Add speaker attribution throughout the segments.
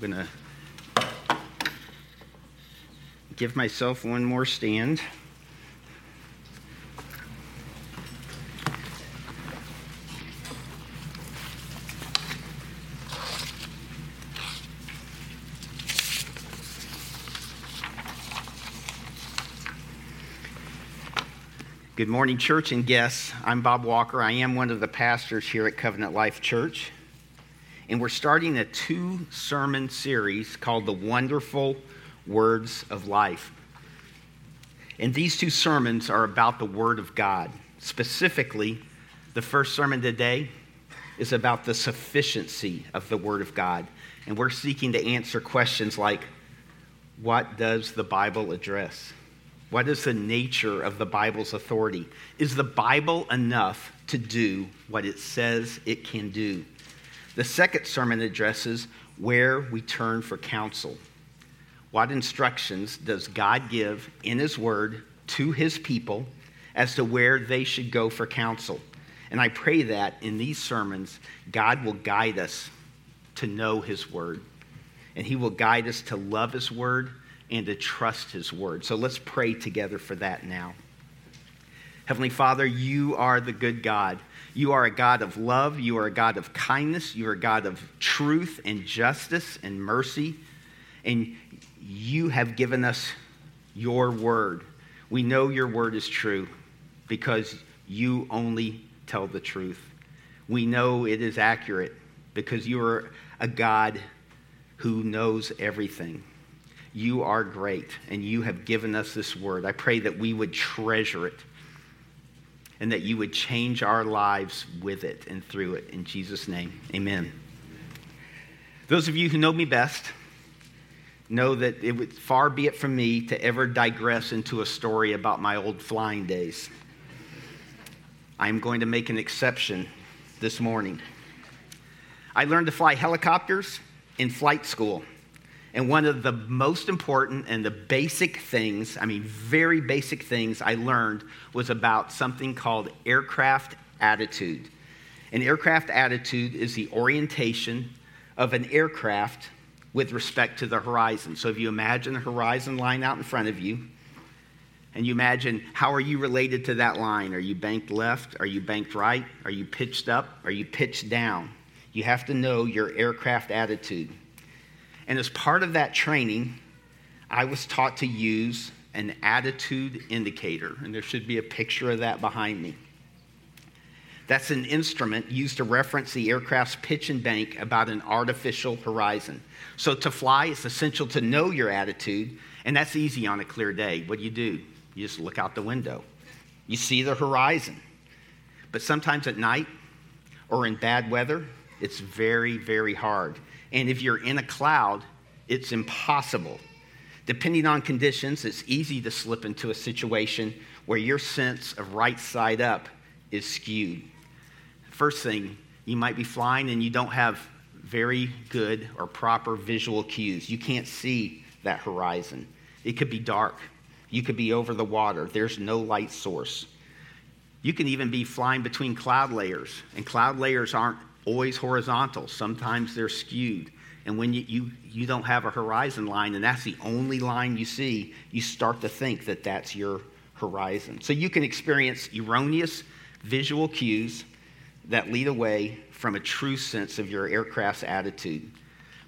Speaker 1: I'm going to give myself one more stand. Good morning, church and guests. I'm Bob Walker. I am one of the pastors here at Covenant Life Church. And we're starting a two sermon series called The Wonderful Words of Life. And these two sermons are about the Word of God. Specifically, the first sermon today is about the sufficiency of the Word of God. And we're seeking to answer questions like what does the Bible address? What is the nature of the Bible's authority? Is the Bible enough to do what it says it can do? The second sermon addresses where we turn for counsel. What instructions does God give in His Word to His people as to where they should go for counsel? And I pray that in these sermons, God will guide us to know His Word. And He will guide us to love His Word and to trust His word. So let's pray together for that now. Heavenly Father, you are the good God. You are a God of love. You are a God of kindness. You are a God of truth and justice and mercy. And you have given us your word. We know your word is true because you only tell the truth. We know it is accurate because you are a God who knows everything. You are great, and you have given us this word. I pray that we would treasure it and that you would change our lives with it and through it. In Jesus' name, amen. Those of you who know me best know that it would far be it from me to ever digress into a story about my old flying days. I'm going to make an exception this morning. I learned to fly helicopters in flight school. And one of the most important and the basic things, I mean, very basic things I learned was about something called aircraft attitude. An aircraft attitude is the orientation of an aircraft with respect to the horizon. So if you imagine a horizon line out in front of you, and you imagine how are you related to that line? Are you banked left? Are you banked right? Are you pitched up? Are you pitched down? You have to know your aircraft attitude. And as part of that training, I was taught to use an attitude indicator, and there should be a picture of that behind me. That's an instrument used to reference the aircraft's pitch and bank about an artificial horizon. So to fly, it's essential to know your attitude, and that's easy on a clear day. What do you do? You just look out the window. You see the horizon. But sometimes at night or in bad weather, it's very, very hard. And if you're in a cloud, it's impossible. Depending on conditions, it's easy to slip into a situation where your sense of right side up is skewed. First thing, you might be flying and you don't have very good or proper visual cues. You can't see that horizon. It could be dark. You could be over the water. There's no light source. You can even be flying between cloud layers, and cloud layers aren't always horizontal. Sometimes they're skewed. And when you, you, you don't have a horizon line and that's the only line you see, you start to think that that's your horizon. So you can experience erroneous visual cues that lead away from a true sense of your aircraft's attitude.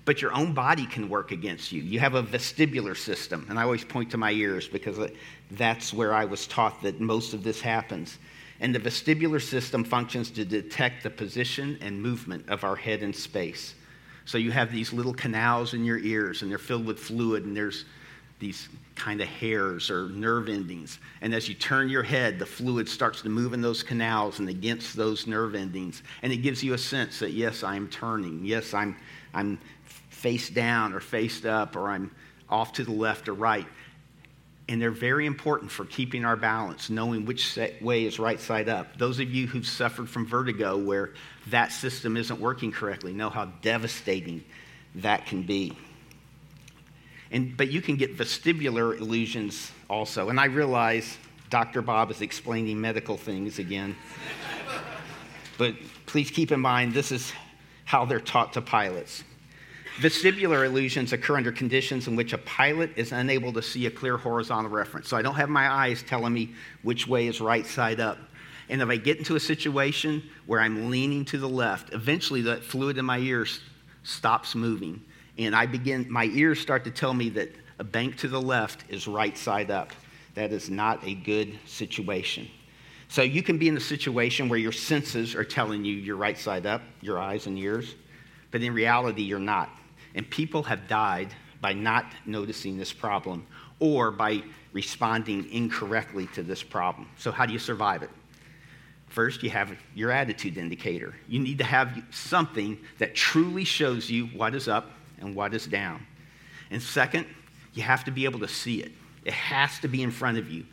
Speaker 1: But your own body can work against you. You have a vestibular system, and I always point to my ears because uh, that's where I was taught that most of this happens. And the vestibular system functions to detect the position and movement of our head in space. So you have these little canals in your ears, and they're filled with fluid, and there's these kind of hairs or nerve endings. And as you turn your head, the fluid starts to move in those canals and against those nerve endings. And it gives you a sense that, yes, I'm turning. Yes, I'm, I'm face down or faced up, or I'm off to the left or right and they're very important for keeping our balance, knowing which way is right side up. Those of you who've suffered from vertigo where that system isn't working correctly know how devastating that can be. And, but you can get vestibular illusions also. And I realize Dr. Bob is explaining medical things again. but please keep in mind this is how they're taught to pilots. Vestibular illusions occur under conditions in which a pilot is unable to see a clear horizontal reference. So I don't have my eyes telling me which way is right side up. And if I get into a situation where I'm leaning to the left, eventually the fluid in my ears stops moving. And I begin, my ears start to tell me that a bank to the left is right side up. That is not a good situation. So you can be in a situation where your senses are telling you you're right side up, your eyes and ears, but in reality, you're not. And people have died by not noticing this problem or by responding incorrectly to this problem. So, how do you survive it? First, you have your attitude indicator. You need to have something that truly shows you what is up and what is down. And second, you have to be able to see it. It has to be in front of you.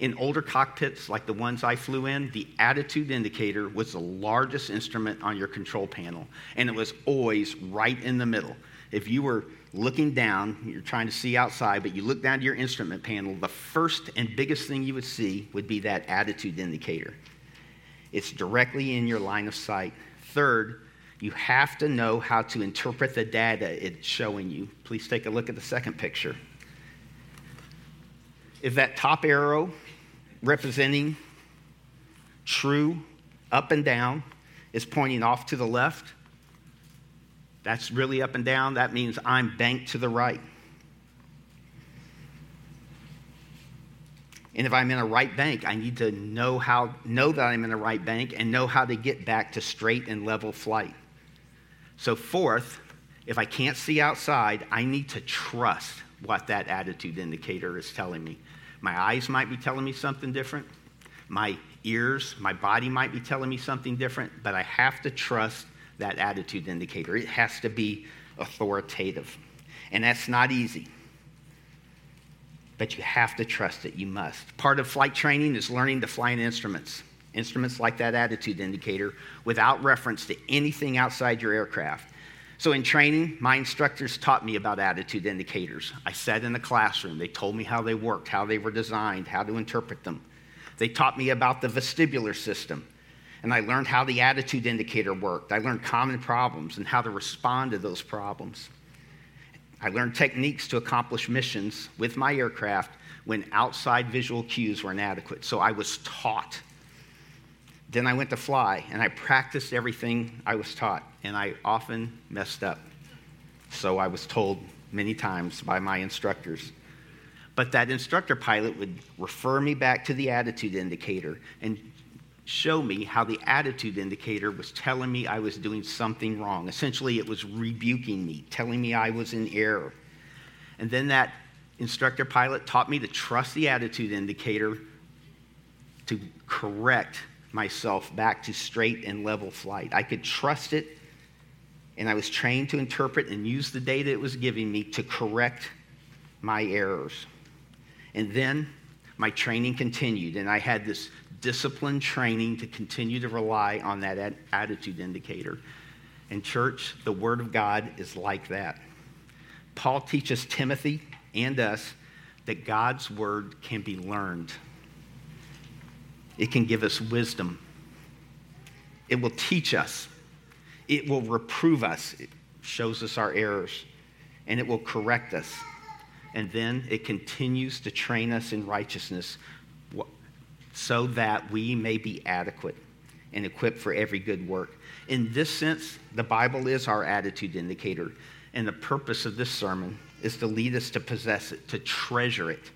Speaker 1: In older cockpits like the ones I flew in, the attitude indicator was the largest instrument on your control panel, and it was always right in the middle. If you were looking down, you're trying to see outside, but you look down to your instrument panel, the first and biggest thing you would see would be that attitude indicator. It's directly in your line of sight. Third, you have to know how to interpret the data it's showing you. Please take a look at the second picture. If that top arrow representing true up and down is pointing off to the left, that's really up and down. That means I'm banked to the right. And if I'm in a right bank, I need to know how know that I'm in a right bank and know how to get back to straight and level flight. So fourth, if I can't see outside, I need to trust what that attitude indicator is telling me. My eyes might be telling me something different. My ears, my body might be telling me something different, but I have to trust that attitude indicator. It has to be authoritative. And that's not easy. But you have to trust it. You must. Part of flight training is learning to fly in instruments. Instruments like that attitude indicator without reference to anything outside your aircraft. So, in training, my instructors taught me about attitude indicators. I sat in the classroom. They told me how they worked, how they were designed, how to interpret them. They taught me about the vestibular system, and I learned how the attitude indicator worked. I learned common problems and how to respond to those problems. I learned techniques to accomplish missions with my aircraft when outside visual cues were inadequate. So I was taught. Then I went to fly and I practiced everything I was taught, and I often messed up. So I was told many times by my instructors. But that instructor pilot would refer me back to the attitude indicator and show me how the attitude indicator was telling me I was doing something wrong. Essentially, it was rebuking me, telling me I was in error. And then that instructor pilot taught me to trust the attitude indicator to correct myself back to straight and level flight. I could trust it, and I was trained to interpret and use the data it was giving me to correct my errors. And then my training continued, and I had this disciplined training to continue to rely on that attitude indicator. And, church, the Word of God is like that. Paul teaches Timothy and us that God's Word can be learned, it can give us wisdom, it will teach us, it will reprove us, it shows us our errors, and it will correct us. And then it continues to train us in righteousness so that we may be adequate and equipped for every good work. In this sense, the Bible is our attitude indicator. And the purpose of this sermon is to lead us to possess it, to treasure it,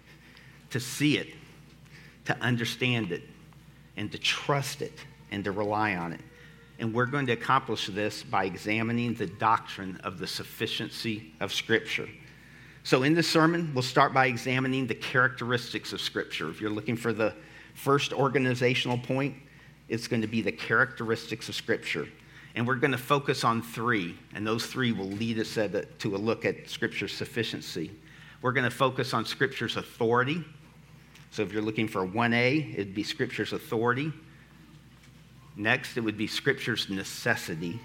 Speaker 1: to see it, to understand it, and to trust it, and to rely on it. And we're going to accomplish this by examining the doctrine of the sufficiency of Scripture. So, in this sermon, we'll start by examining the characteristics of Scripture. If you're looking for the first organizational point, it's going to be the characteristics of Scripture. And we're going to focus on three, and those three will lead us to a look at Scripture's sufficiency. We're going to focus on Scripture's authority. So if you're looking for 1A, it'd be Scripture's authority. Next, it would be Scripture's necessity.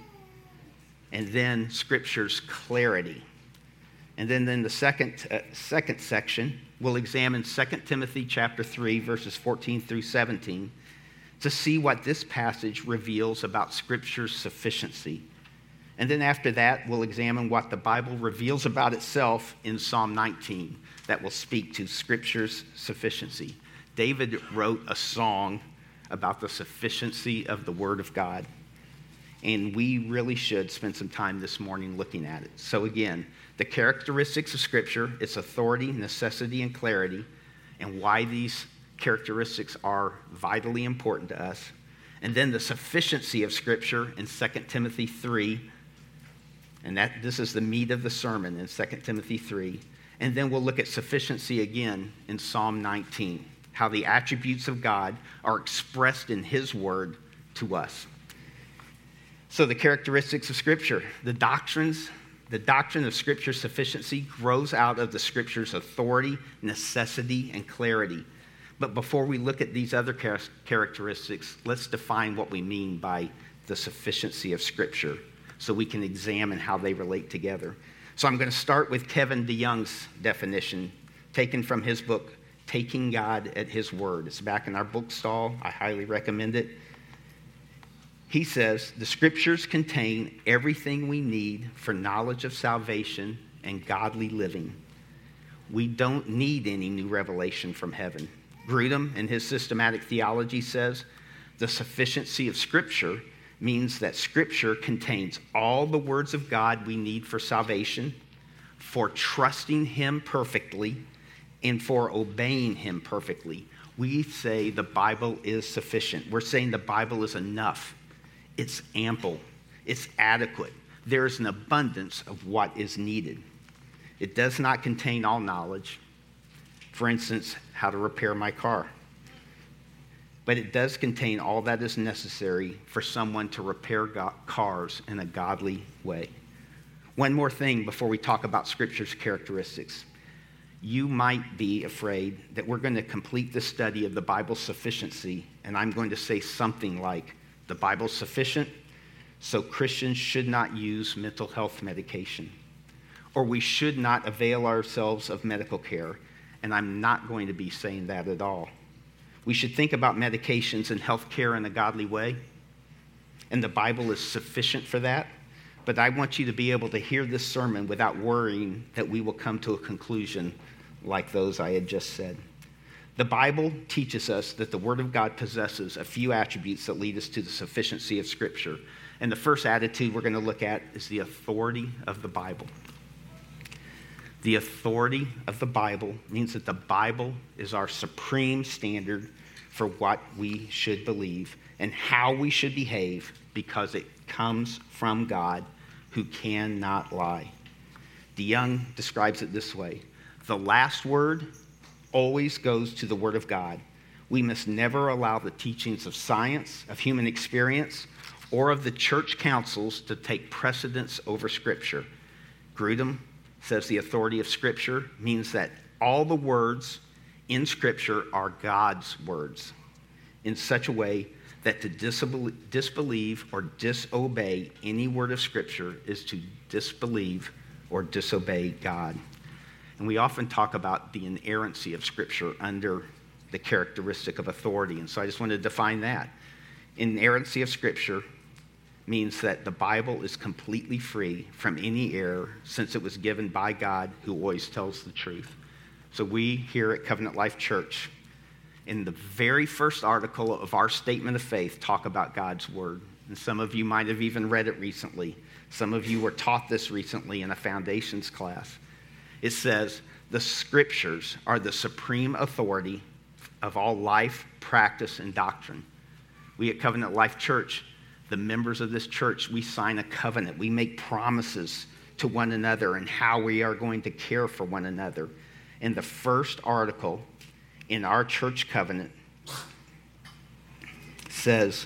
Speaker 1: And then Scripture's clarity. And then in the second, uh, second section, we'll examine 2 Timothy chapter 3, verses 14 through 17, to see what this passage reveals about Scripture's sufficiency. And then after that, we'll examine what the Bible reveals about itself in Psalm 19 that will speak to Scripture's sufficiency. David wrote a song about the sufficiency of the Word of God. And we really should spend some time this morning looking at it. So, again, the characteristics of Scripture, its authority, necessity, and clarity, and why these characteristics are vitally important to us. And then the sufficiency of Scripture in 2 Timothy 3. And that, this is the meat of the sermon in 2 Timothy 3. And then we'll look at sufficiency again in Psalm 19, how the attributes of God are expressed in His Word to us. So, the characteristics of Scripture, the doctrines, the doctrine of Scripture's sufficiency grows out of the Scripture's authority, necessity, and clarity. But before we look at these other characteristics, let's define what we mean by the sufficiency of Scripture so we can examine how they relate together. So I'm going to start with Kevin DeYoung's definition, taken from his book, Taking God at His Word. It's back in our bookstall. I highly recommend it. He says the scriptures contain everything we need for knowledge of salvation and godly living. We don't need any new revelation from heaven. Grudem, in his systematic theology, says the sufficiency of Scripture means that Scripture contains all the words of God we need for salvation, for trusting Him perfectly, and for obeying Him perfectly. We say the Bible is sufficient. We're saying the Bible is enough, it's ample, it's adequate. There's an abundance of what is needed. It does not contain all knowledge. For instance, how to repair my car. But it does contain all that is necessary for someone to repair cars in a godly way. One more thing before we talk about Scripture's characteristics. You might be afraid that we're going to complete the study of the Bible's sufficiency, and I'm going to say something like, The Bible's sufficient, so Christians should not use mental health medication, or we should not avail ourselves of medical care and I'm not going to be saying that at all. We should think about medications and health care in a godly way, and the Bible is sufficient for that. But I want you to be able to hear this sermon without worrying that we will come to a conclusion like those I had just said. The Bible teaches us that the Word of God possesses a few attributes that lead us to the sufficiency of Scripture. And the first attitude we're going to look at is the authority of the Bible. The authority of the Bible means that the Bible is our supreme standard for what we should believe and how we should behave because it comes from God who cannot lie. DeYoung describes it this way The last word always goes to the Word of God. We must never allow the teachings of science, of human experience, or of the church councils to take precedence over Scripture. Grudem says the authority of Scripture means that all the words in Scripture are God's words in such a way that to disbelieve or disobey any word of Scripture is to disbelieve or disobey God. And we often talk about the inerrancy of Scripture under the characteristic of authority. And so I just wanted to define that. Inerrancy of Scripture means that the Bible is completely free from any error since it was given by God who always tells the truth. So we here at Covenant Life Church, in the very first article of our statement of faith, talk about God's Word. And some of you might have even read it recently. Some of you were taught this recently in a foundations class. It says, the scriptures are the supreme authority of all life, practice, and doctrine. We at Covenant Life Church the members of this church, we sign a covenant. We make promises to one another and how we are going to care for one another. And the first article in our church covenant says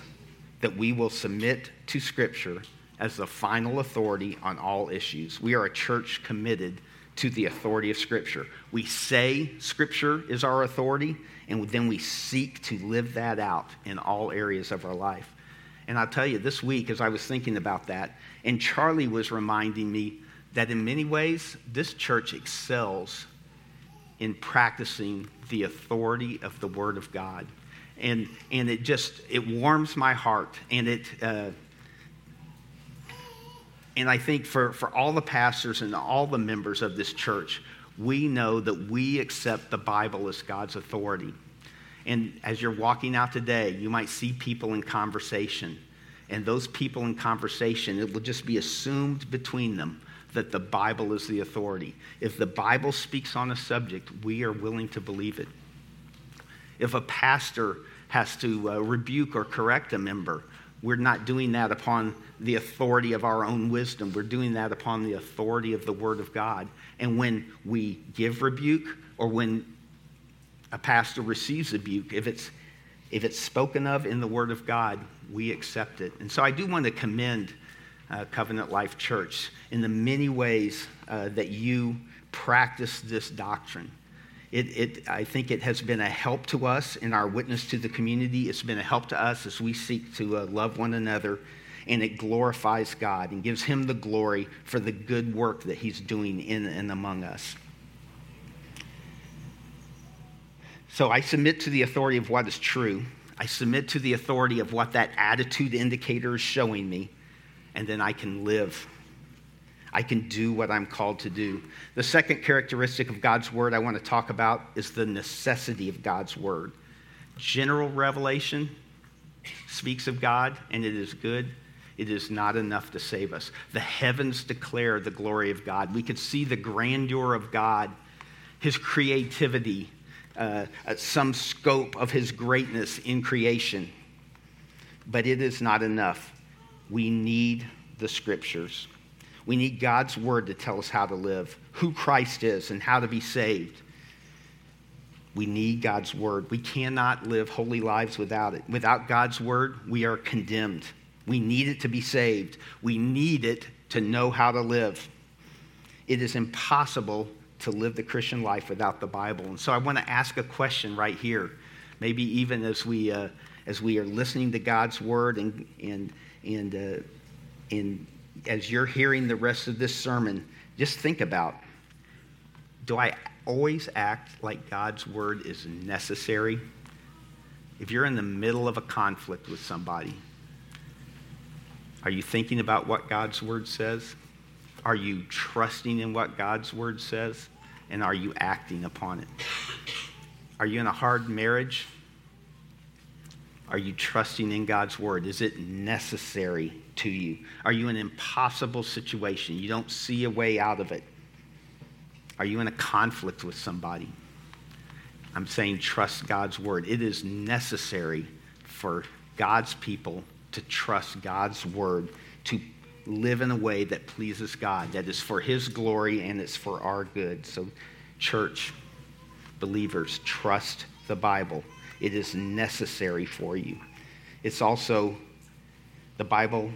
Speaker 1: that we will submit to Scripture as the final authority on all issues. We are a church committed to the authority of Scripture. We say Scripture is our authority, and then we seek to live that out in all areas of our life. And I'll tell you, this week, as I was thinking about that, and Charlie was reminding me that in many ways, this church excels in practicing the authority of the Word of God. And, and it just, it warms my heart. And it, uh, and I think for, for all the pastors and all the members of this church, we know that we accept the Bible as God's authority. And as you're walking out today, you might see people in conversation. And those people in conversation, it will just be assumed between them that the Bible is the authority. If the Bible speaks on a subject, we are willing to believe it. If a pastor has to uh, rebuke or correct a member, we're not doing that upon the authority of our own wisdom. We're doing that upon the authority of the Word of God. And when we give rebuke or when a pastor receives rebuke, if it's, if it's spoken of in the Word of God, we accept it. And so I do want to commend uh, Covenant Life Church in the many ways uh, that you practice this doctrine. It, it, I think it has been a help to us in our witness to the community. It's been a help to us as we seek to uh, love one another, and it glorifies God and gives Him the glory for the good work that He's doing in and among us. So I submit to the authority of what is true. I submit to the authority of what that attitude indicator is showing me, and then I can live I can do what I'm called to do. The second characteristic of God's word I want to talk about is the necessity of God's word. General revelation speaks of God, and it is good. It is not enough to save us. The heavens declare the glory of God. We could see the grandeur of God, his creativity, uh, some scope of his greatness in creation. But it is not enough. We need the scriptures. We need God's word to tell us how to live, who Christ is, and how to be saved. We need God's word. We cannot live holy lives without it. Without God's word, we are condemned. We need it to be saved. We need it to know how to live. It is impossible to live the Christian life without the Bible. And so I want to ask a question right here. Maybe even as we, uh, as we are listening to God's word and, and, and, uh, and as you're hearing the rest of this sermon, just think about do I always act like God's word is necessary? If you're in the middle of a conflict with somebody, are you thinking about what God's word says? Are you trusting in what God's word says? And are you acting upon it? Are you in a hard marriage? Are you trusting in God's word? Is it necessary to you? Are you in an impossible situation? You don't see a way out of it. Are you in a conflict with somebody? I'm saying trust God's word. It is necessary for God's people to trust God's word, to live in a way that pleases God, that is for His glory and it's for our good. So, church, believers, trust the Bible. It is necessary for you. It's also, the Bible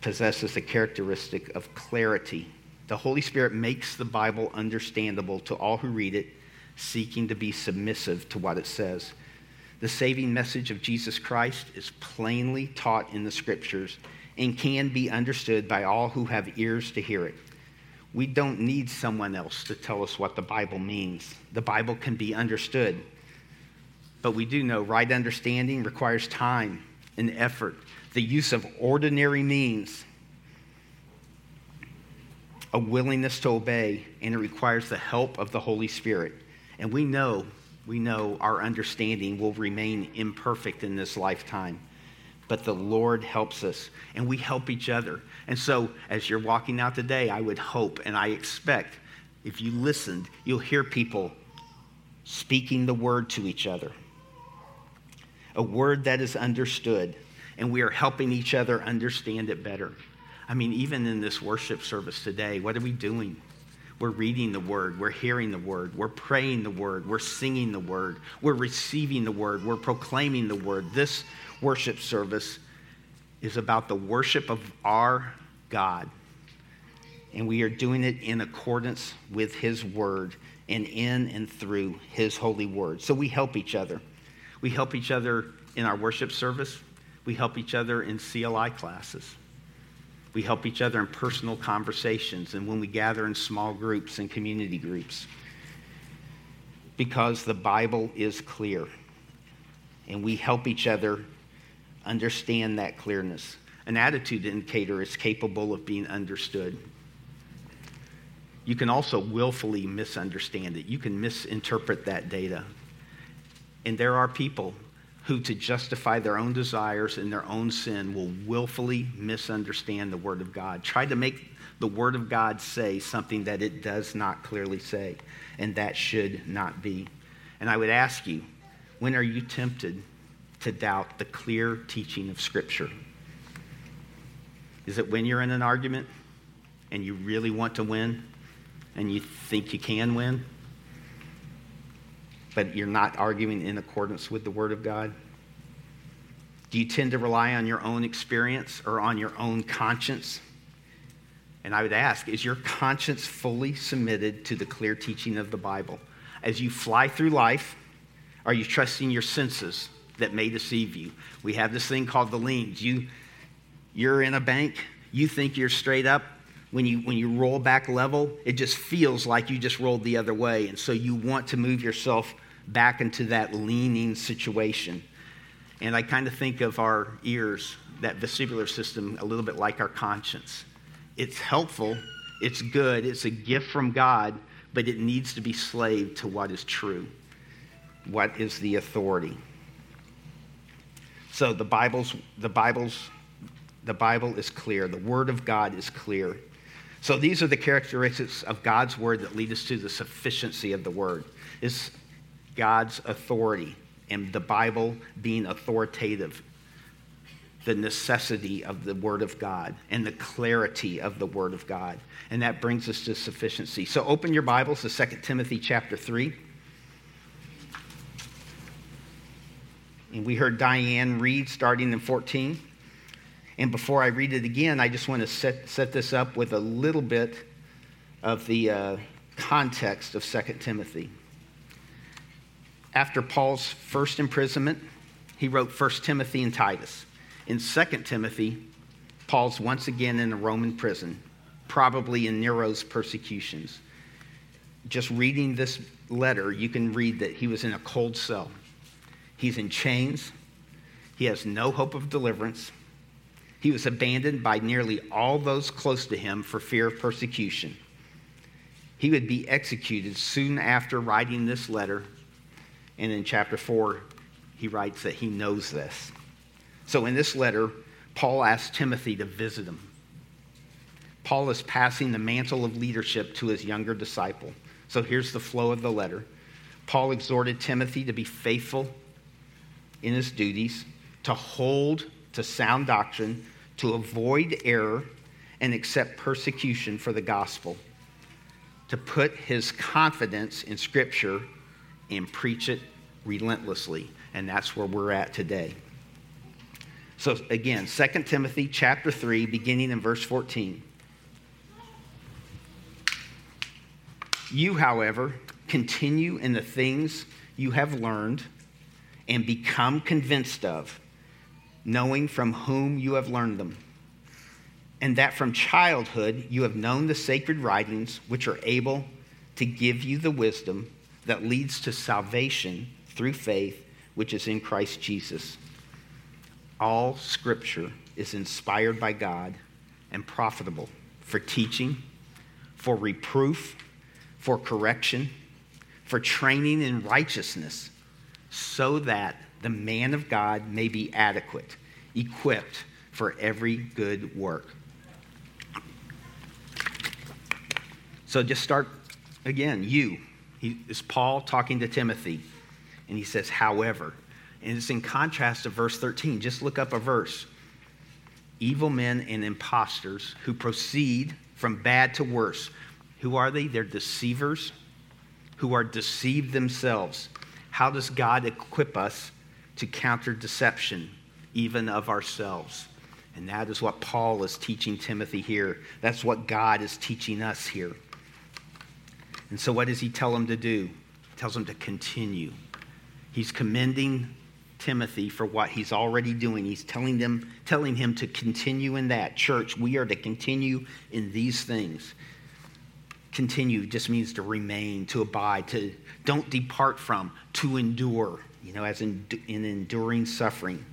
Speaker 1: possesses the characteristic of clarity. The Holy Spirit makes the Bible understandable to all who read it, seeking to be submissive to what it says. The saving message of Jesus Christ is plainly taught in the Scriptures and can be understood by all who have ears to hear it. We don't need someone else to tell us what the Bible means. The Bible can be understood. But we do know right understanding requires time and effort, the use of ordinary means, a willingness to obey, and it requires the help of the Holy Spirit. And we know, we know our understanding will remain imperfect in this lifetime. But the Lord helps us, and we help each other. And so, as you're walking out today, I would hope and I expect if you listened, you'll hear people speaking the word to each other a word that is understood, and we are helping each other understand it better. I mean, even in this worship service today, what are we doing? We're reading the word, we're hearing the word, we're praying the word, we're singing the word, we're receiving the word, we're proclaiming the word. This worship service is about the worship of our God. And we are doing it in accordance with His word and in and through His holy word. So we help each other. We help each other in our worship service. We help each other in CLI classes. We help each other in personal conversations and when we gather in small groups and community groups. Because the Bible is clear. And we help each other understand that clearness. An attitude indicator is capable of being understood. You can also willfully misunderstand it. You can misinterpret that data. And there are people who, to justify their own desires and their own sin, will willfully misunderstand the Word of God. Try to make the Word of God say something that it does not clearly say, and that should not be. And I would ask you, when are you tempted to doubt the clear teaching of Scripture? Is it when you're in an argument and you really want to win and you think you can win? But you're not arguing in accordance with the Word of God? Do you tend to rely on your own experience or on your own conscience? And I would ask, is your conscience fully submitted to the clear teaching of the Bible? As you fly through life, are you trusting your senses that may deceive you? We have this thing called the leans. You, you're in a bank, you think you're straight up. When you, when you roll back level, it just feels like you just rolled the other way. And so you want to move yourself back into that leaning situation. And I kind of think of our ears, that vestibular system, a little bit like our conscience. It's helpful, it's good, it's a gift from God, but it needs to be slave to what is true, what is the authority. So the Bible's the Bible's the Bible is clear. The Word of God is clear. So these are the characteristics of God's Word that lead us to the sufficiency of the Word. Is God's authority and the Bible being authoritative, the necessity of the Word of God and the clarity of the Word of God. And that brings us to sufficiency. So open your Bibles to 2 Timothy chapter 3. And we heard Diane read starting in 14. And before I read it again, I just want to set, set this up with a little bit of the uh, context of 2 Timothy after Paul's first imprisonment, he wrote 1 Timothy and Titus. In 2 Timothy, Paul's once again in a Roman prison, probably in Nero's persecutions. Just reading this letter, you can read that he was in a cold cell. He's in chains. He has no hope of deliverance. He was abandoned by nearly all those close to him for fear of persecution. He would be executed soon after writing this letter and in chapter 4, he writes that he knows this. So in this letter, Paul asks Timothy to visit him. Paul is passing the mantle of leadership to his younger disciple. So here's the flow of the letter. Paul exhorted Timothy to be faithful in his duties, to hold to sound doctrine, to avoid error, and accept persecution for the gospel, to put his confidence in Scripture and preach it relentlessly. And that's where we're at today. So again, 2 Timothy chapter 3, beginning in verse 14. You, however, continue in the things you have learned and become convinced of, knowing from whom you have learned them, and that from childhood you have known the sacred writings, which are able to give you the wisdom that leads to salvation through faith, which is in Christ Jesus. All scripture is inspired by God and profitable for teaching, for reproof, for correction, for training in righteousness, so that the man of God may be adequate, equipped for every good work. So just start again, you he, is Paul talking to Timothy, and he says, however. And it's in contrast to verse 13. Just look up a verse. Evil men and impostors who proceed from bad to worse. Who are they? They're deceivers who are deceived themselves. How does God equip us to counter deception, even of ourselves? And that is what Paul is teaching Timothy here. That's what God is teaching us here. And so, what does he tell him to do? He tells him to continue. He's commending Timothy for what he's already doing. He's telling them, telling him to continue in that. Church, we are to continue in these things. Continue just means to remain, to abide, to don't depart from, to endure, you know, as in, in enduring suffering.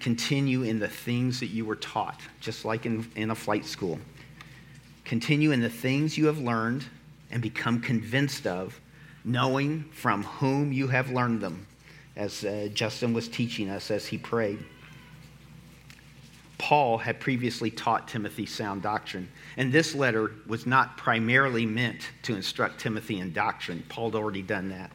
Speaker 1: Continue in the things that you were taught, just like in, in a flight school. Continue in the things you have learned and become convinced of, knowing from whom you have learned them, as uh, Justin was teaching us as he prayed. Paul had previously taught Timothy sound doctrine, and this letter was not primarily meant to instruct Timothy in doctrine. Paul had already done that.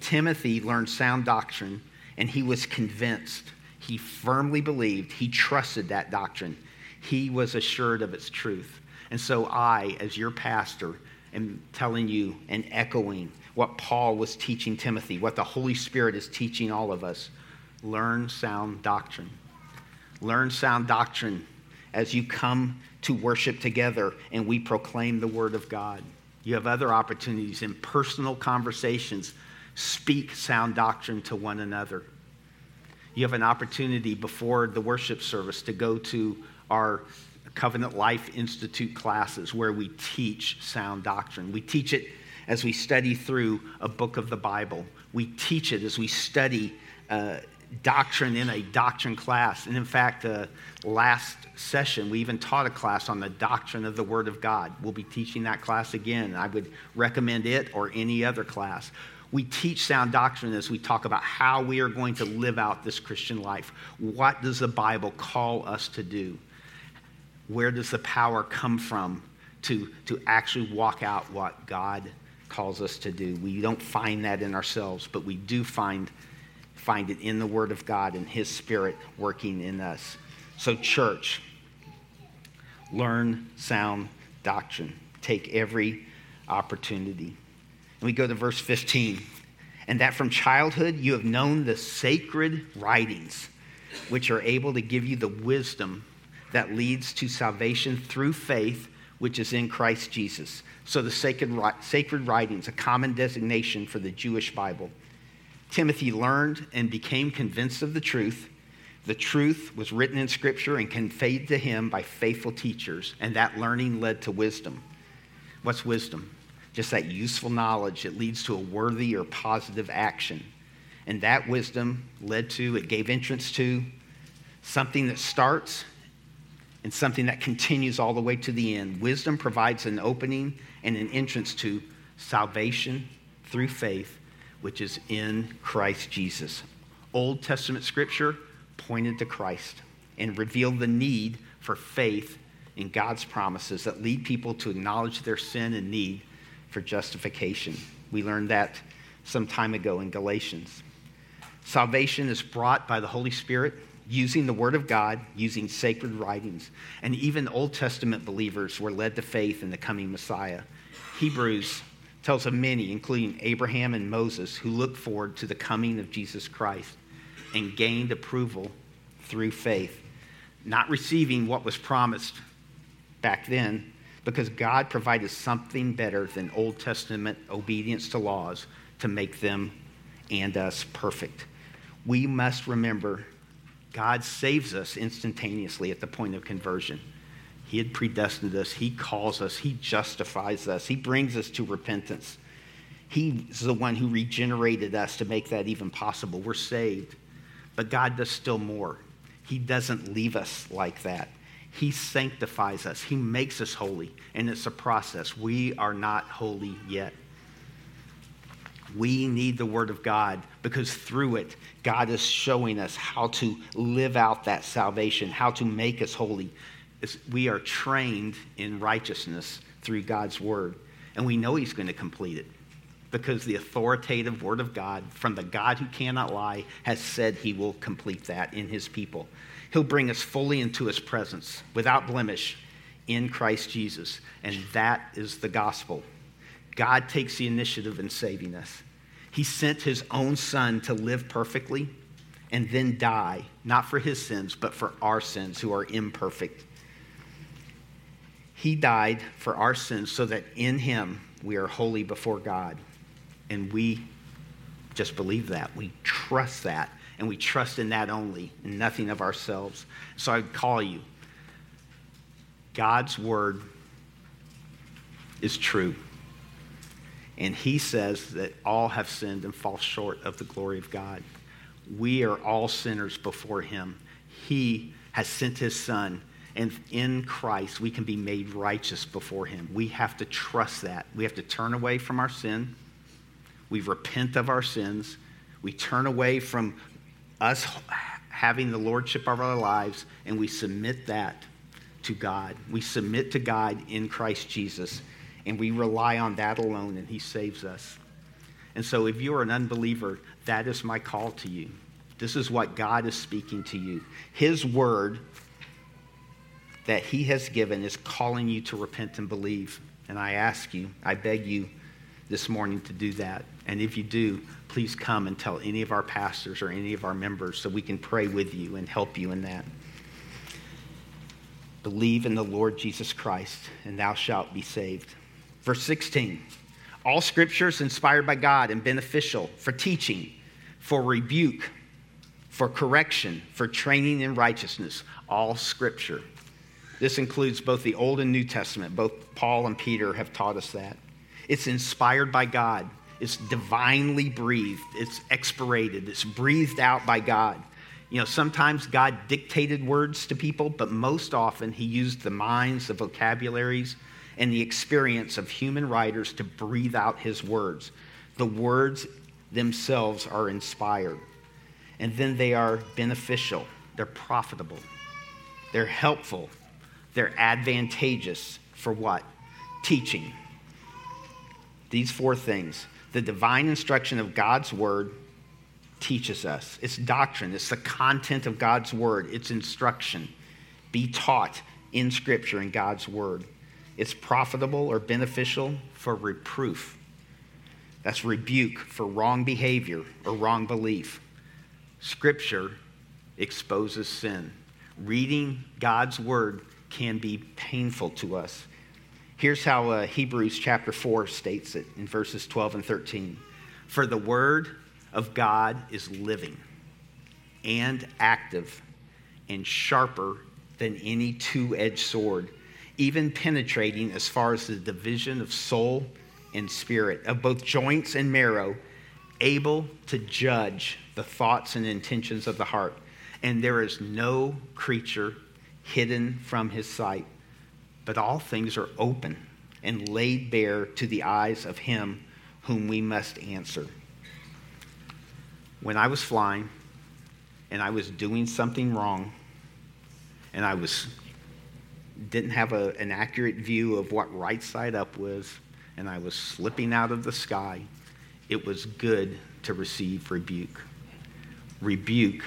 Speaker 1: Timothy learned sound doctrine, and he was convinced he firmly believed, he trusted that doctrine. He was assured of its truth. And so I, as your pastor, am telling you and echoing what Paul was teaching Timothy, what the Holy Spirit is teaching all of us. Learn sound doctrine. Learn sound doctrine as you come to worship together and we proclaim the Word of God. You have other opportunities in personal conversations. Speak sound doctrine to one another you have an opportunity before the worship service to go to our Covenant Life Institute classes where we teach sound doctrine. We teach it as we study through a book of the Bible. We teach it as we study uh, doctrine in a doctrine class. And in fact, uh, last session, we even taught a class on the doctrine of the Word of God. We'll be teaching that class again. I would recommend it or any other class we teach sound doctrine as we talk about how we are going to live out this Christian life. What does the Bible call us to do? Where does the power come from to, to actually walk out what God calls us to do? We don't find that in ourselves, but we do find, find it in the Word of God and His Spirit working in us. So, church, learn sound doctrine. Take every opportunity. And we go to verse 15. And that from childhood you have known the sacred writings, which are able to give you the wisdom that leads to salvation through faith, which is in Christ Jesus. So the sacred, sacred writings, a common designation for the Jewish Bible. Timothy learned and became convinced of the truth. The truth was written in Scripture and conveyed to him by faithful teachers, and that learning led to wisdom. What's wisdom? just that useful knowledge that leads to a worthy or positive action. And that wisdom led to, it gave entrance to something that starts and something that continues all the way to the end. Wisdom provides an opening and an entrance to salvation through faith, which is in Christ Jesus. Old Testament scripture pointed to Christ and revealed the need for faith in God's promises that lead people to acknowledge their sin and need for justification. We learned that some time ago in Galatians. Salvation is brought by the Holy Spirit using the Word of God, using sacred writings. And even Old Testament believers were led to faith in the coming Messiah. Hebrews tells of many, including Abraham and Moses, who looked forward to the coming of Jesus Christ and gained approval through faith, not receiving what was promised back then, because God provided something better than Old Testament obedience to laws to make them and us perfect. We must remember God saves us instantaneously at the point of conversion. He had predestined us, He calls us, He justifies us, He brings us to repentance. He's the one who regenerated us to make that even possible. We're saved. But God does still more. He doesn't leave us like that. He sanctifies us, He makes us holy, and it's a process. We are not holy yet. We need the Word of God because through it, God is showing us how to live out that salvation, how to make us holy. It's, we are trained in righteousness through God's Word, and we know He's going to complete it because the authoritative Word of God from the God who cannot lie has said He will complete that in His people. He'll bring us fully into his presence without blemish in Christ Jesus. And that is the gospel. God takes the initiative in saving us. He sent his own son to live perfectly and then die, not for his sins, but for our sins who are imperfect. He died for our sins so that in him we are holy before God. And we just believe that. We trust that and we trust in that only, and nothing of ourselves. So I call you. God's word is true. And he says that all have sinned and fall short of the glory of God. We are all sinners before him. He has sent His Son, and in Christ we can be made righteous before Him. We have to trust that. We have to turn away from our sin. We repent of our sins. We turn away from us having the lordship of our lives, and we submit that to God. We submit to God in Christ Jesus, and we rely on that alone, and He saves us. And so, if you are an unbeliever, that is my call to you. This is what God is speaking to you. His word that He has given is calling you to repent and believe. And I ask you, I beg you this morning to do that. And if you do, please come and tell any of our pastors or any of our members so we can pray with you and help you in that. Believe in the Lord Jesus Christ, and thou shalt be saved. Verse 16 All scripture is inspired by God and beneficial for teaching, for rebuke, for correction, for training in righteousness. All scripture. This includes both the Old and New Testament. Both Paul and Peter have taught us that. It's inspired by God, it's divinely breathed, it's expirated, it's breathed out by God. You know, sometimes God dictated words to people, but most often he used the minds, the vocabularies, and the experience of human writers to breathe out his words. The words themselves are inspired. And then they are beneficial, they're profitable, they're helpful, they're advantageous for what? Teaching. These four things the divine instruction of God's word teaches us. It's doctrine, it's the content of God's word, it's instruction. Be taught in Scripture in God's word. It's profitable or beneficial for reproof. That's rebuke for wrong behavior or wrong belief. Scripture exposes sin. Reading God's word can be painful to us. Here's how uh, Hebrews chapter 4 states it in verses 12 and 13. For the word of God is living and active and sharper than any two edged sword, even penetrating as far as the division of soul and spirit, of both joints and marrow, able to judge the thoughts and intentions of the heart. And there is no creature hidden from his sight, but all things are open and laid bare to the eyes of him whom we must answer when I was flying and I was doing something wrong and I was didn't have a, an accurate view of what right side up was and I was slipping out of the sky, it was good to receive rebuke. Rebuke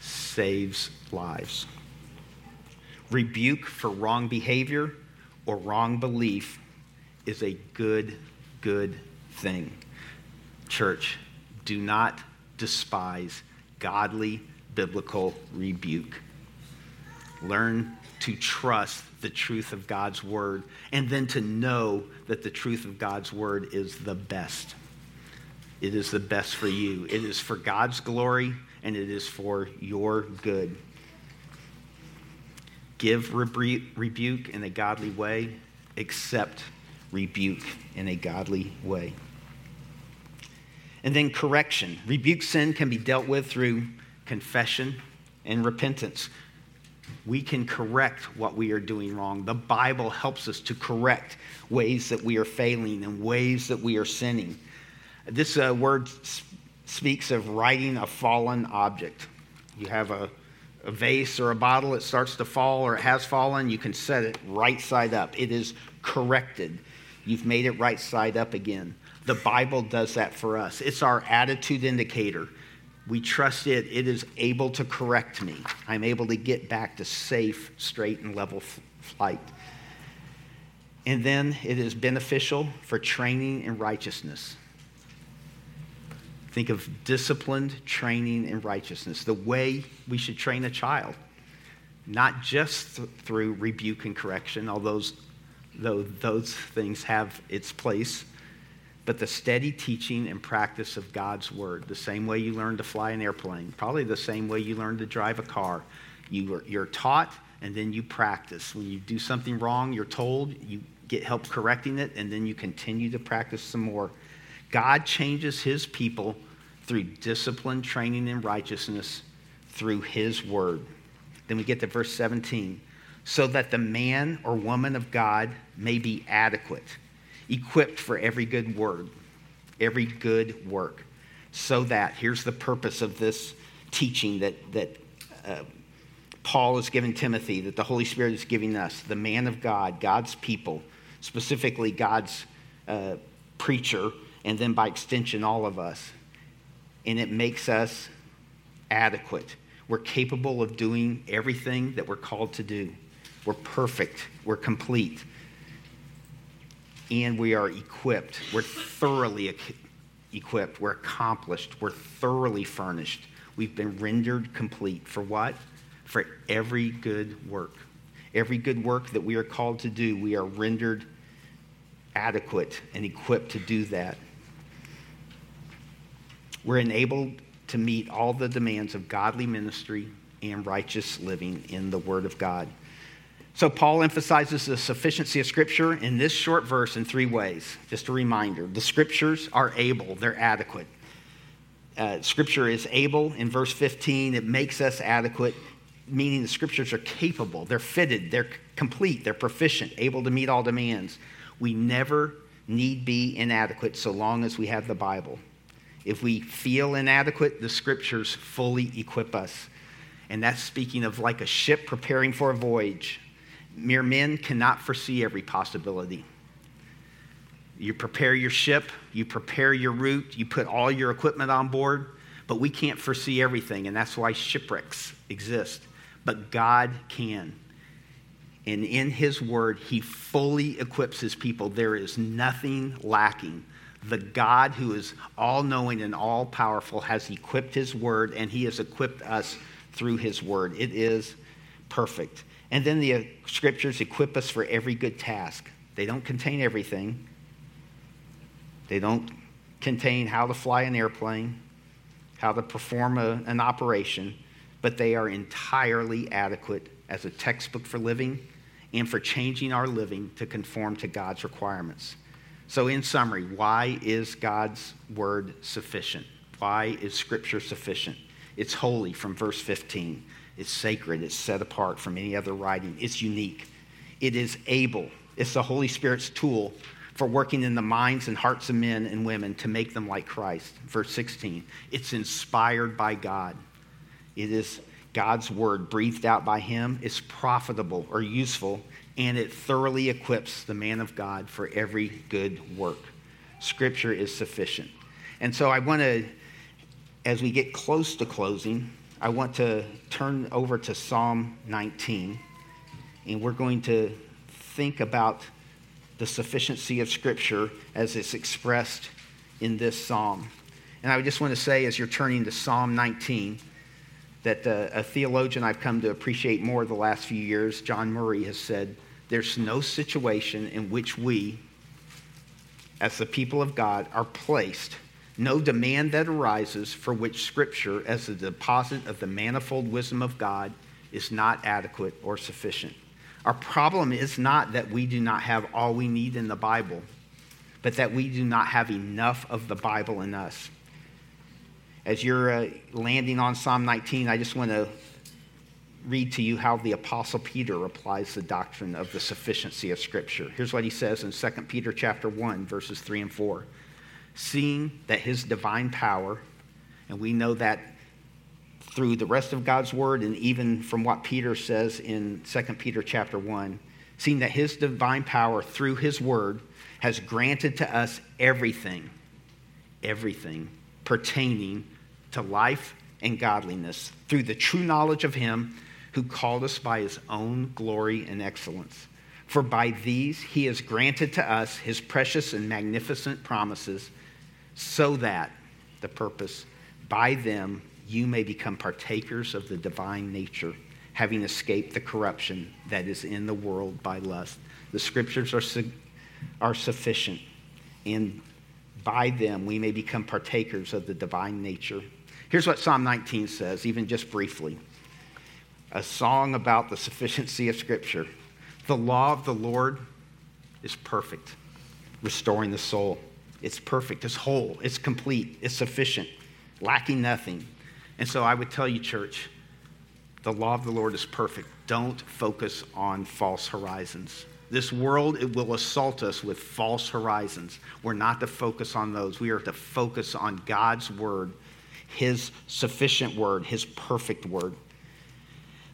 Speaker 1: saves lives. Rebuke for wrong behavior or wrong belief is a good, good thing. Church, do not despise godly biblical rebuke. Learn to trust the truth of God's word and then to know that the truth of God's word is the best. It is the best for you. It is for God's glory and it is for your good. Give rebuke in a godly way, accept rebuke in a godly way. And then correction. Rebuke sin can be dealt with through confession and repentance. We can correct what we are doing wrong. The Bible helps us to correct ways that we are failing and ways that we are sinning. This uh, word speaks of righting a fallen object. You have a, a vase or a bottle, it starts to fall or it has fallen, you can set it right side up. It is corrected. You've made it right side up again. The Bible does that for us. It's our attitude indicator. We trust it. It is able to correct me. I'm able to get back to safe, straight, and level f- flight. And then it is beneficial for training in righteousness. Think of disciplined training in righteousness, the way we should train a child, not just th- through rebuke and correction, although those, though those things have its place but the steady teaching and practice of God's word, the same way you learn to fly an airplane, probably the same way you learn to drive a car. You are, you're taught and then you practice. When you do something wrong, you're told, you get help correcting it, and then you continue to practice some more. God changes his people through discipline, training, and righteousness through his word. Then we get to verse 17. So that the man or woman of God may be adequate, equipped for every good word, every good work. So that, here's the purpose of this teaching that, that uh, Paul is giving Timothy, that the Holy Spirit is giving us, the man of God, God's people, specifically God's uh, preacher, and then by extension, all of us. And it makes us adequate. We're capable of doing everything that we're called to do. We're perfect. We're complete. And we are equipped. We're thoroughly equipped. We're accomplished. We're thoroughly furnished. We've been rendered complete. For what? For every good work. Every good work that we are called to do, we are rendered adequate and equipped to do that. We're enabled to meet all the demands of godly ministry and righteous living in the Word of God. So, Paul emphasizes the sufficiency of Scripture in this short verse in three ways. Just a reminder the Scriptures are able, they're adequate. Uh, scripture is able in verse 15, it makes us adequate, meaning the Scriptures are capable, they're fitted, they're complete, they're proficient, able to meet all demands. We never need be inadequate so long as we have the Bible. If we feel inadequate, the Scriptures fully equip us. And that's speaking of like a ship preparing for a voyage mere men cannot foresee every possibility. You prepare your ship, you prepare your route, you put all your equipment on board, but we can't foresee everything, and that's why shipwrecks exist. But God can. And in His Word, He fully equips His people. There is nothing lacking. The God who is all knowing and all powerful has equipped His Word, and He has equipped us through His Word. It is perfect. And then the scriptures equip us for every good task. They don't contain everything, they don't contain how to fly an airplane, how to perform a, an operation, but they are entirely adequate as a textbook for living and for changing our living to conform to God's requirements. So, in summary, why is God's word sufficient? Why is Scripture sufficient? It's holy from verse 15. It's sacred. It's set apart from any other writing. It's unique. It is able. It's the Holy Spirit's tool for working in the minds and hearts of men and women to make them like Christ. Verse 16. It's inspired by God. It is God's word breathed out by Him. It's profitable or useful, and it thoroughly equips the man of God for every good work. Scripture is sufficient. And so I want to, as we get close to closing, I want to turn over to Psalm 19, and we're going to think about the sufficiency of Scripture as it's expressed in this psalm. And I just want to say, as you're turning to Psalm 19, that uh, a theologian I've come to appreciate more the last few years, John Murray, has said, There's no situation in which we, as the people of God, are placed no demand that arises for which Scripture, as the deposit of the manifold wisdom of God, is not adequate or sufficient. Our problem is not that we do not have all we need in the Bible, but that we do not have enough of the Bible in us. As you're uh, landing on Psalm 19, I just want to read to you how the apostle peter applies the doctrine of the sufficiency of scripture here's what he says in 2 peter chapter 1 verses 3 and 4 seeing that his divine power, and we know that through the rest of God's word and even from what Peter says in 2 Peter chapter 1, seeing that his divine power through his word has granted to us everything, everything pertaining to life and godliness through the true knowledge of him who called us by his own glory and excellence. For by these he has granted to us his precious and magnificent promises so that, the purpose, by them you may become partakers of the divine nature, having escaped the corruption that is in the world by lust. The scriptures are, su- are sufficient, and by them we may become partakers of the divine nature. Here's what Psalm 19 says, even just briefly a song about the sufficiency of Scripture. The law of the Lord is perfect, restoring the soul. It's perfect, it's whole, it's complete, it's sufficient, lacking nothing. And so I would tell you, church, The law of the Lord is perfect. Don't focus on false horizons. This world it will assault us with false horizons. We're not to focus on those. We are to focus on God's word, his sufficient word, his perfect word.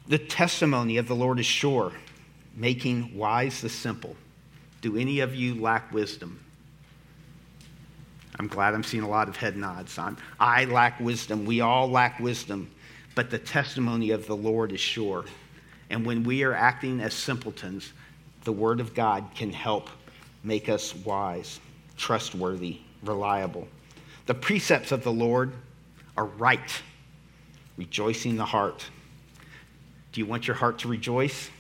Speaker 1: The testimony of the Lord is sure, making wise the simple. Do any of you lack wisdom? I'm glad I'm seeing a lot of head nods. I'm, I lack wisdom. We all lack wisdom. But the testimony of the Lord is sure. And when we are acting as simpletons, the Word of God can help make us wise, trustworthy, reliable. The precepts of the Lord are right, rejoicing the heart. Do you want your heart to rejoice?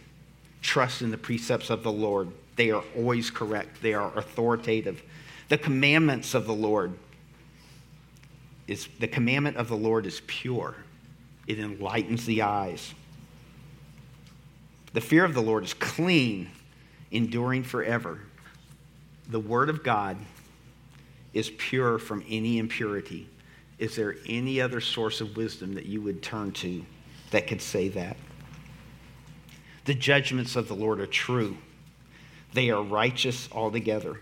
Speaker 1: Trust in the precepts of the Lord. They are always correct, they are authoritative. The commandments of the Lord is the commandment of the Lord is pure. It enlightens the eyes. The fear of the Lord is clean, enduring forever. The word of God is pure from any impurity. Is there any other source of wisdom that you would turn to that could say that? The judgments of the Lord are true. They are righteous altogether.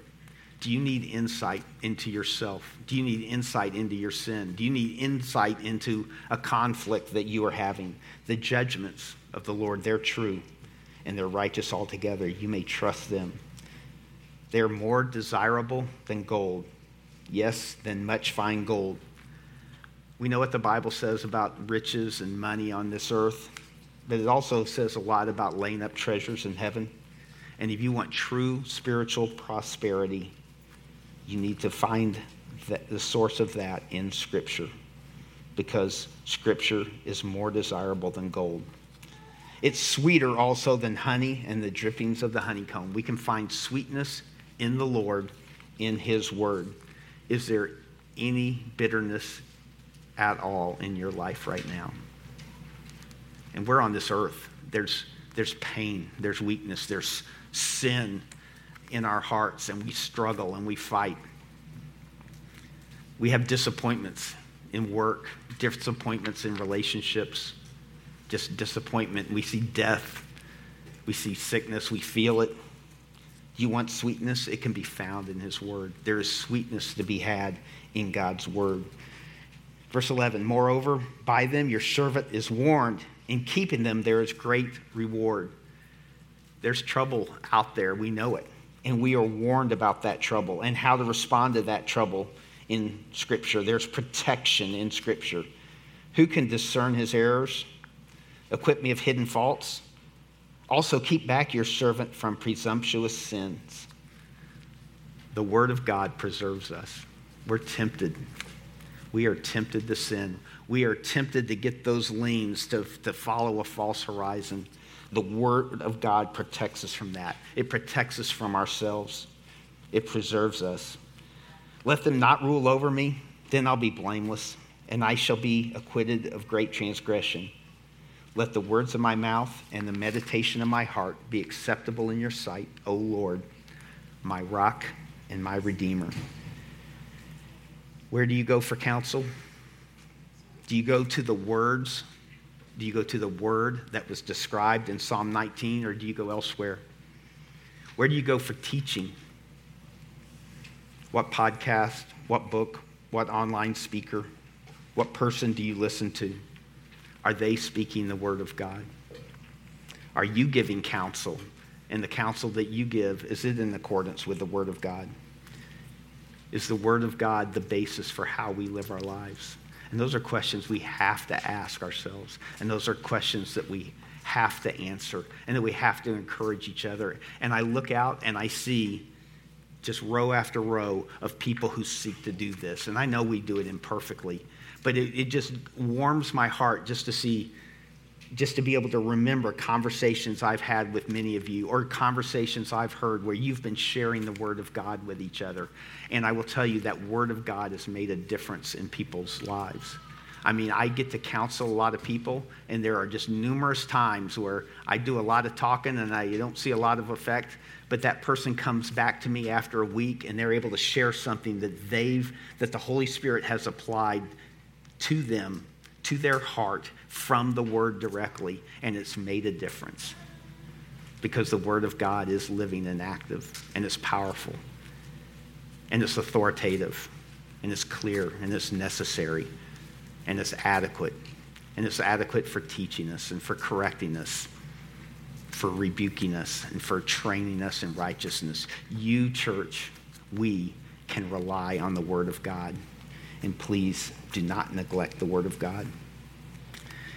Speaker 1: Do you need insight into yourself? Do you need insight into your sin? Do you need insight into a conflict that you are having? The judgments of the Lord, they're true and they're righteous altogether. You may trust them. They're more desirable than gold. Yes, than much fine gold. We know what the Bible says about riches and money on this earth, but it also says a lot about laying up treasures in heaven. And if you want true spiritual prosperity, you need to find the source of that in Scripture because Scripture is more desirable than gold. It's sweeter also than honey and the drippings of the honeycomb. We can find sweetness in the Lord, in His Word. Is there any bitterness at all in your life right now? And we're on this earth. There's, there's pain, there's weakness, there's sin in our hearts and we struggle and we fight. We have disappointments in work, disappointments in relationships, just disappointment. We see death, we see sickness, we feel it. You want sweetness? It can be found in His Word. There is sweetness to be had in God's Word. Verse 11 Moreover, by them your servant is warned. In keeping them, there is great reward. There's trouble out there. We know it and we are warned about that trouble and how to respond to that trouble in Scripture. There's protection in Scripture. Who can discern his errors? Equip me of hidden faults. Also, keep back your servant from presumptuous sins. The Word of God preserves us. We're tempted. We are tempted to sin. We are tempted to get those leans to, to follow a false horizon. The Word of God protects us from that. It protects us from ourselves, it preserves us. Let them not rule over me, then I'll be blameless, and I shall be acquitted of great transgression. Let the words of my mouth and the meditation of my heart be acceptable in your sight, O Lord, my rock and my redeemer. Where do you go for counsel? Do you go to the words do you go to the word that was described in Psalm 19 or do you go elsewhere? Where do you go for teaching? What podcast, what book, what online speaker, what person do you listen to? Are they speaking the word of God? Are you giving counsel? And the counsel that you give, is it in accordance with the word of God? Is the word of God the basis for how we live our lives? And those are questions we have to ask ourselves. And those are questions that we have to answer and that we have to encourage each other. And I look out and I see just row after row of people who seek to do this. And I know we do it imperfectly, but it, it just warms my heart just to see just to be able to remember conversations I've had with many of you or conversations I've heard where you've been sharing the Word of God with each other. And I will tell you that Word of God has made a difference in people's lives. I mean, I get to counsel a lot of people, and there are just numerous times where I do a lot of talking and I don't see a lot of effect, but that person comes back to me after a week and they're able to share something that they've, that the Holy Spirit has applied to them to their heart from the Word directly, and it's made a difference because the Word of God is living and active, and it's powerful, and it's authoritative, and it's clear, and it's necessary, and it's adequate, and it's adequate for teaching us and for correcting us for rebuking us and for training us in righteousness. You, church, we can rely on the Word of God. And please do not neglect the Word of God.